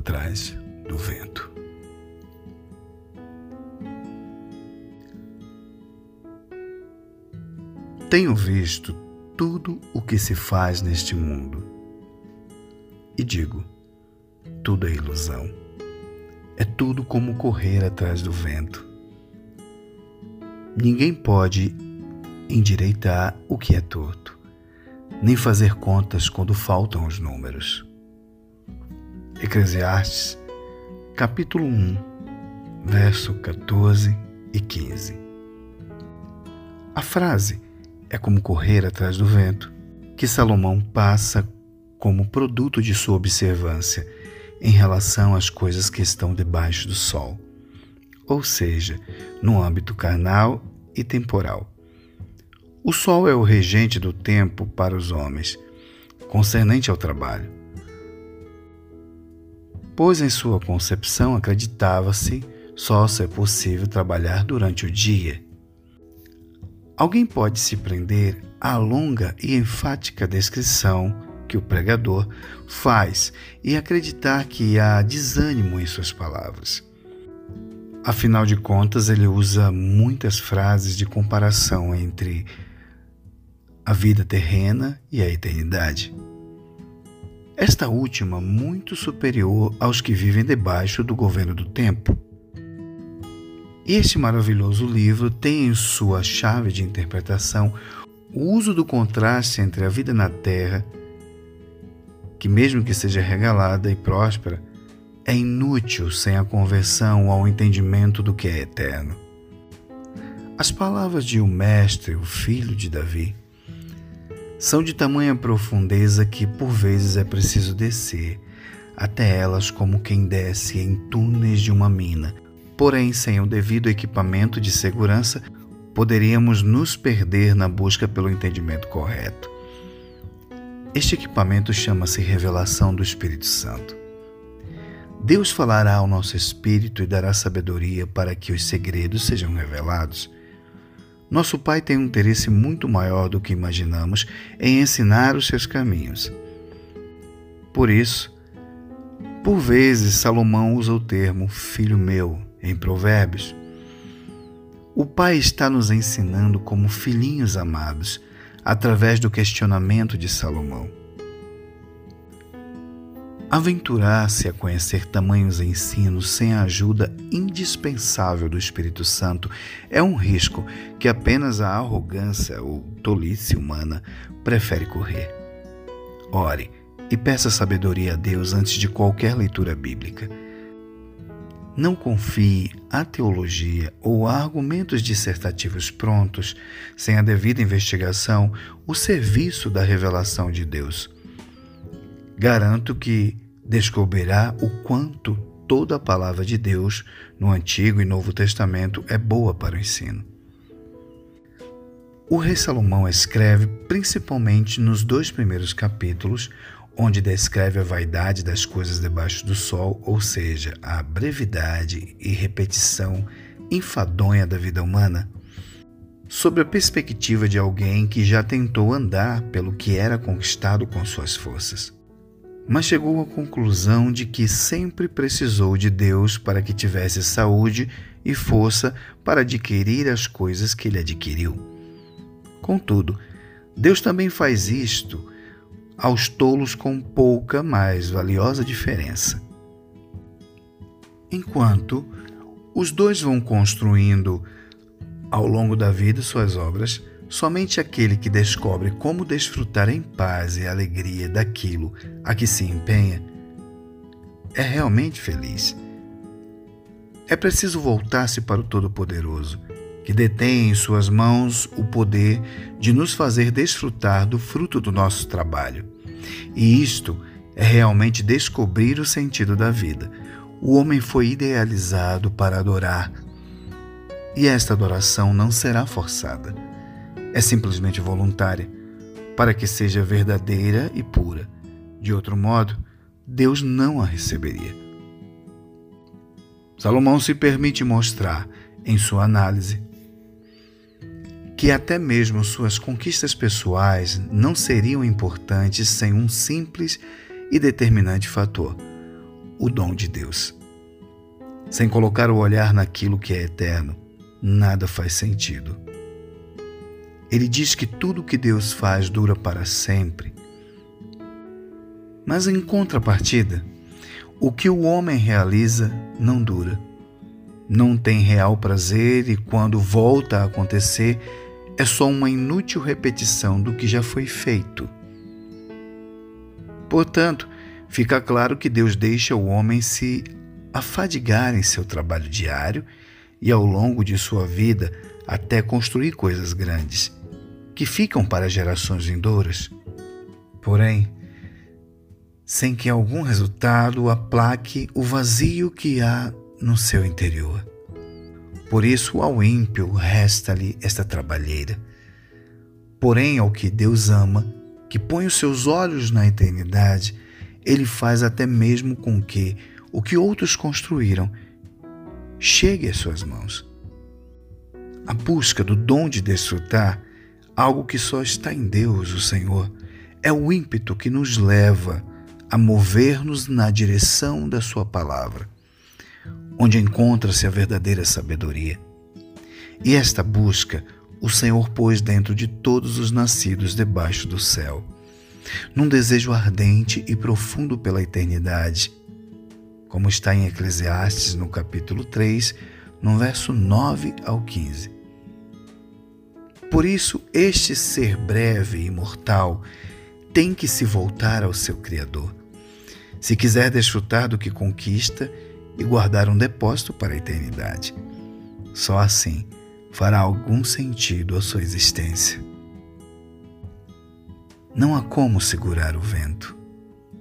atrás do vento. Tenho visto tudo o que se faz neste mundo e digo: tudo é ilusão. É tudo como correr atrás do vento. Ninguém pode endireitar o que é torto, nem fazer contas quando faltam os números. Eclesiastes, capítulo 1, verso 14 e 15. A frase é como correr atrás do vento, que Salomão passa como produto de sua observância em relação às coisas que estão debaixo do sol, ou seja, no âmbito carnal e temporal. O sol é o regente do tempo para os homens, concernente ao trabalho. Pois em sua concepção acreditava-se só ser possível trabalhar durante o dia. Alguém pode se prender à longa e enfática descrição que o pregador faz e acreditar que há desânimo em suas palavras. Afinal de contas, ele usa muitas frases de comparação entre a vida terrena e a eternidade. Esta última muito superior aos que vivem debaixo do governo do tempo. Este maravilhoso livro tem em sua chave de interpretação o uso do contraste entre a vida na terra, que mesmo que seja regalada e próspera, é inútil sem a conversão ao entendimento do que é eterno. As palavras de o mestre, o filho de Davi, são de tamanha profundeza que por vezes é preciso descer até elas como quem desce em túneis de uma mina. Porém, sem o devido equipamento de segurança, poderíamos nos perder na busca pelo entendimento correto. Este equipamento chama-se revelação do Espírito Santo. Deus falará ao nosso espírito e dará sabedoria para que os segredos sejam revelados. Nosso Pai tem um interesse muito maior do que imaginamos em ensinar os seus caminhos. Por isso, por vezes Salomão usa o termo filho meu em Provérbios. O Pai está nos ensinando como filhinhos amados através do questionamento de Salomão. Aventurar-se a conhecer tamanhos ensinos sem a ajuda indispensável do Espírito Santo é um risco que apenas a arrogância ou tolice humana prefere correr. Ore e peça sabedoria a Deus antes de qualquer leitura bíblica. Não confie a teologia ou a argumentos dissertativos prontos, sem a devida investigação, o serviço da revelação de Deus Garanto que descobrirá o quanto toda a palavra de Deus no Antigo e Novo Testamento é boa para o ensino. O rei Salomão escreve principalmente nos dois primeiros capítulos, onde descreve a vaidade das coisas debaixo do sol, ou seja, a brevidade e repetição enfadonha da vida humana, sob a perspectiva de alguém que já tentou andar pelo que era conquistado com suas forças mas chegou à conclusão de que sempre precisou de Deus para que tivesse saúde e força para adquirir as coisas que ele adquiriu. Contudo, Deus também faz isto aos tolos com pouca mais valiosa diferença. Enquanto os dois vão construindo ao longo da vida suas obras, Somente aquele que descobre como desfrutar em paz e alegria daquilo a que se empenha é realmente feliz. É preciso voltar-se para o Todo-Poderoso, que detém em suas mãos o poder de nos fazer desfrutar do fruto do nosso trabalho. E isto é realmente descobrir o sentido da vida. O homem foi idealizado para adorar, e esta adoração não será forçada é simplesmente voluntária, para que seja verdadeira e pura. De outro modo, Deus não a receberia. Salomão se permite mostrar, em sua análise, que até mesmo suas conquistas pessoais não seriam importantes sem um simples e determinante fator: o dom de Deus. Sem colocar o olhar naquilo que é eterno, nada faz sentido. Ele diz que tudo que Deus faz dura para sempre. Mas em contrapartida, o que o homem realiza não dura. Não tem real prazer e quando volta a acontecer, é só uma inútil repetição do que já foi feito. Portanto, fica claro que Deus deixa o homem se afadigar em seu trabalho diário e ao longo de sua vida até construir coisas grandes, que ficam para gerações vindouras. Porém, sem que algum resultado aplaque o vazio que há no seu interior. Por isso, ao ímpio resta-lhe esta trabalheira. Porém, ao que Deus ama, que põe os seus olhos na eternidade, ele faz até mesmo com que o que outros construíram chegue às suas mãos. A busca do dom de desfrutar algo que só está em Deus, o Senhor, é o ímpeto que nos leva a mover-nos na direção da Sua palavra, onde encontra-se a verdadeira sabedoria. E esta busca o Senhor pôs dentro de todos os nascidos debaixo do céu, num desejo ardente e profundo pela eternidade, como está em Eclesiastes no capítulo 3, no verso 9 ao 15. Por isso, este ser breve e imortal tem que se voltar ao seu Criador, se quiser desfrutar do que conquista e guardar um depósito para a eternidade. Só assim fará algum sentido a sua existência. Não há como segurar o vento.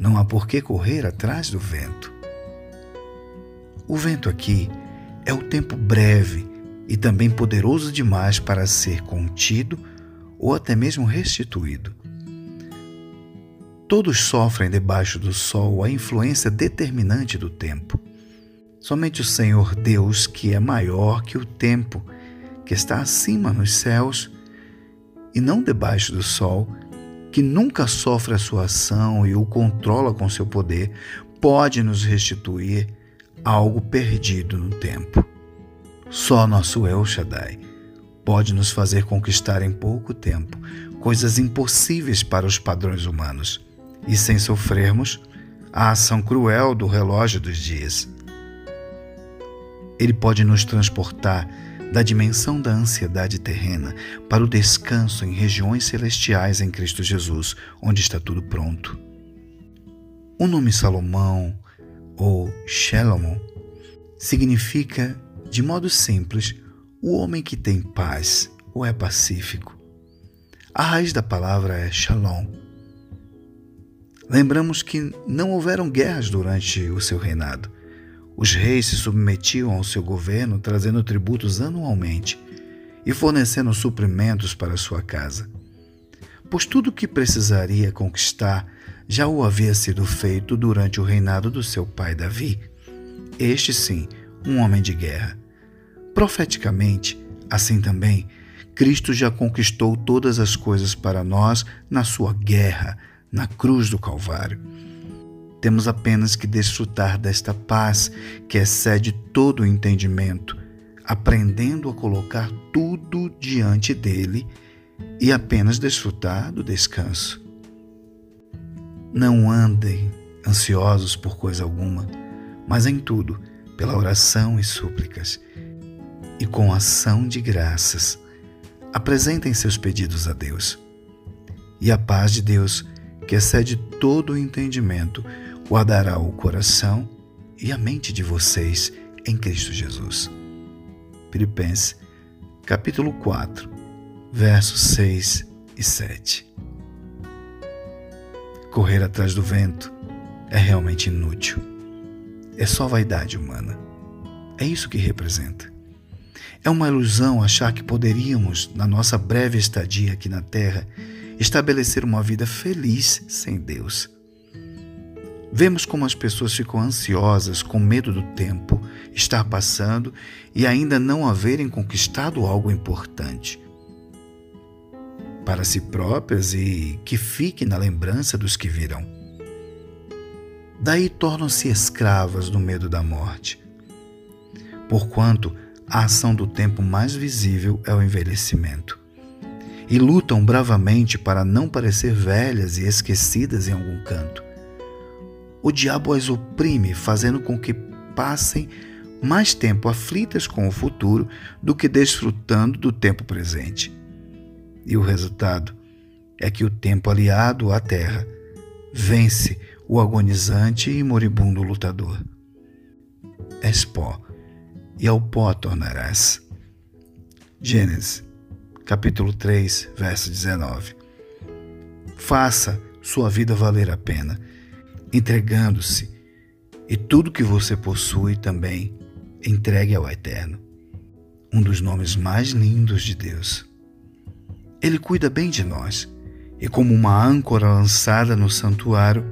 Não há por que correr atrás do vento. O vento aqui é o tempo breve e também poderoso demais para ser contido ou até mesmo restituído. Todos sofrem debaixo do sol a influência determinante do tempo. Somente o Senhor Deus, que é maior que o tempo, que está acima nos céus e não debaixo do sol, que nunca sofre a sua ação e o controla com seu poder, pode nos restituir algo perdido no tempo. Só nosso El Shaddai pode nos fazer conquistar em pouco tempo coisas impossíveis para os padrões humanos e sem sofrermos a ação cruel do relógio dos dias. Ele pode nos transportar da dimensão da ansiedade terrena para o descanso em regiões celestiais em Cristo Jesus, onde está tudo pronto. O nome Salomão ou Shalom significa, de modo simples, o homem que tem paz ou é pacífico. A raiz da palavra é Shalom Lembramos que não houveram guerras durante o seu reinado. Os reis se submetiam ao seu governo, trazendo tributos anualmente e fornecendo suprimentos para sua casa. Pois tudo o que precisaria conquistar já o havia sido feito durante o reinado do seu pai Davi. Este, sim, um homem de guerra. Profeticamente, assim também, Cristo já conquistou todas as coisas para nós na sua guerra na cruz do Calvário. Temos apenas que desfrutar desta paz que excede todo o entendimento, aprendendo a colocar tudo diante dele e apenas desfrutar do descanso. Não andem ansiosos por coisa alguma, mas em tudo, pela oração e súplicas, e com ação de graças, apresentem seus pedidos a Deus. E a paz de Deus, que excede todo o entendimento, guardará o coração e a mente de vocês em Cristo Jesus. Filipenses, capítulo 4, versos 6 e 7. Correr atrás do vento é realmente inútil. É só vaidade humana. É isso que representa. É uma ilusão achar que poderíamos, na nossa breve estadia aqui na Terra, estabelecer uma vida feliz sem Deus. Vemos como as pessoas ficam ansiosas com medo do tempo estar passando e ainda não haverem conquistado algo importante para si próprias e que fique na lembrança dos que virão. Daí tornam-se escravas do medo da morte. Porquanto a ação do tempo mais visível é o envelhecimento. E lutam bravamente para não parecer velhas e esquecidas em algum canto. O diabo as oprime, fazendo com que passem mais tempo aflitas com o futuro do que desfrutando do tempo presente. E o resultado é que o tempo aliado à terra vence o agonizante e moribundo lutador. És pó, e ao pó tornarás. Gênesis, capítulo 3, verso 19. Faça sua vida valer a pena, entregando-se, e tudo que você possui também entregue ao Eterno. Um dos nomes mais lindos de Deus. Ele cuida bem de nós, e como uma âncora lançada no santuário,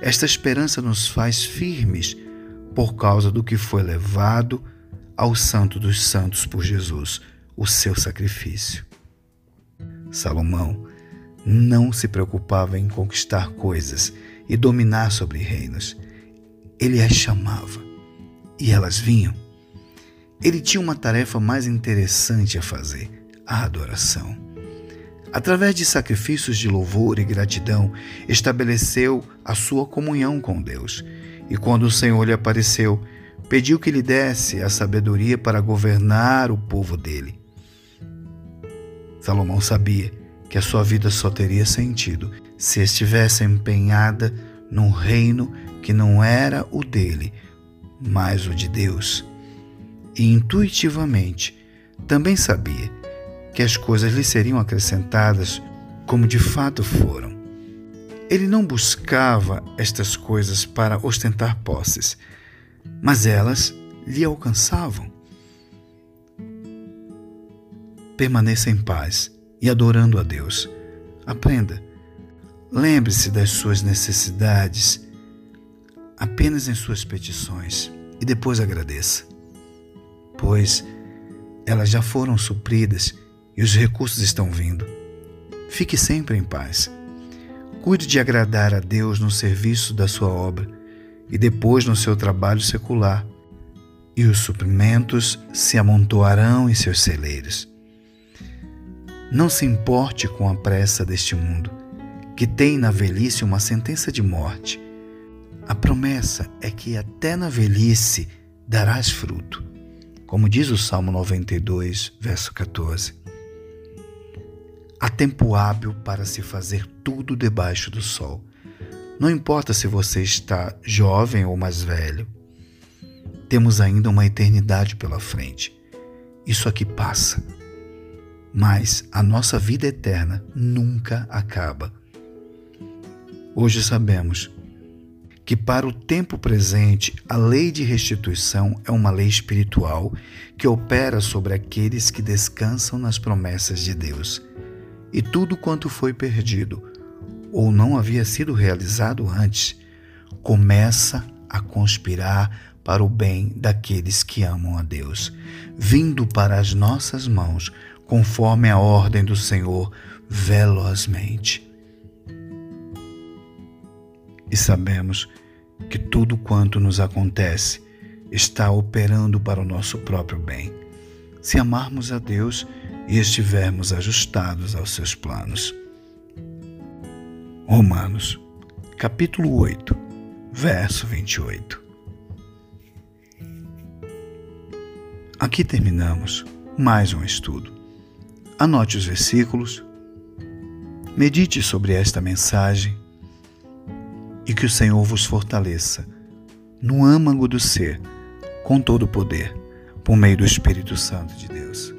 esta esperança nos faz firmes por causa do que foi levado ao Santo dos Santos por Jesus, o seu sacrifício. Salomão não se preocupava em conquistar coisas e dominar sobre reinos. Ele as chamava e elas vinham. Ele tinha uma tarefa mais interessante a fazer: a adoração. Através de sacrifícios de louvor e gratidão, estabeleceu a sua comunhão com Deus. E quando o Senhor lhe apareceu, pediu que lhe desse a sabedoria para governar o povo dele. Salomão sabia que a sua vida só teria sentido se estivesse empenhada num reino que não era o dele, mas o de Deus. E intuitivamente também sabia que as coisas lhe seriam acrescentadas como de fato foram. Ele não buscava estas coisas para ostentar posses, mas elas lhe alcançavam. Permaneça em paz e adorando a Deus. Aprenda. Lembre-se das suas necessidades apenas em suas petições e depois agradeça, pois elas já foram supridas e os recursos estão vindo. Fique sempre em paz. Cuide de agradar a Deus no serviço da sua obra e depois no seu trabalho secular, e os suprimentos se amontoarão em seus celeiros. Não se importe com a pressa deste mundo, que tem na velhice uma sentença de morte. A promessa é que até na velhice darás fruto, como diz o Salmo 92, verso 14. Há tempo hábil para se fazer tudo debaixo do sol não importa se você está jovem ou mais velho, temos ainda uma eternidade pela frente. Isso aqui passa. Mas a nossa vida eterna nunca acaba. Hoje sabemos que, para o tempo presente, a lei de restituição é uma lei espiritual que opera sobre aqueles que descansam nas promessas de Deus. E tudo quanto foi perdido, ou não havia sido realizado antes, começa a conspirar para o bem daqueles que amam a Deus, vindo para as nossas mãos, conforme a ordem do Senhor, velozmente. E sabemos que tudo quanto nos acontece está operando para o nosso próprio bem, se amarmos a Deus e estivermos ajustados aos seus planos. Romanos, capítulo 8, verso 28. Aqui terminamos mais um estudo. Anote os versículos, medite sobre esta mensagem e que o Senhor vos fortaleça no âmago do ser, com todo o poder, por meio do Espírito Santo de Deus.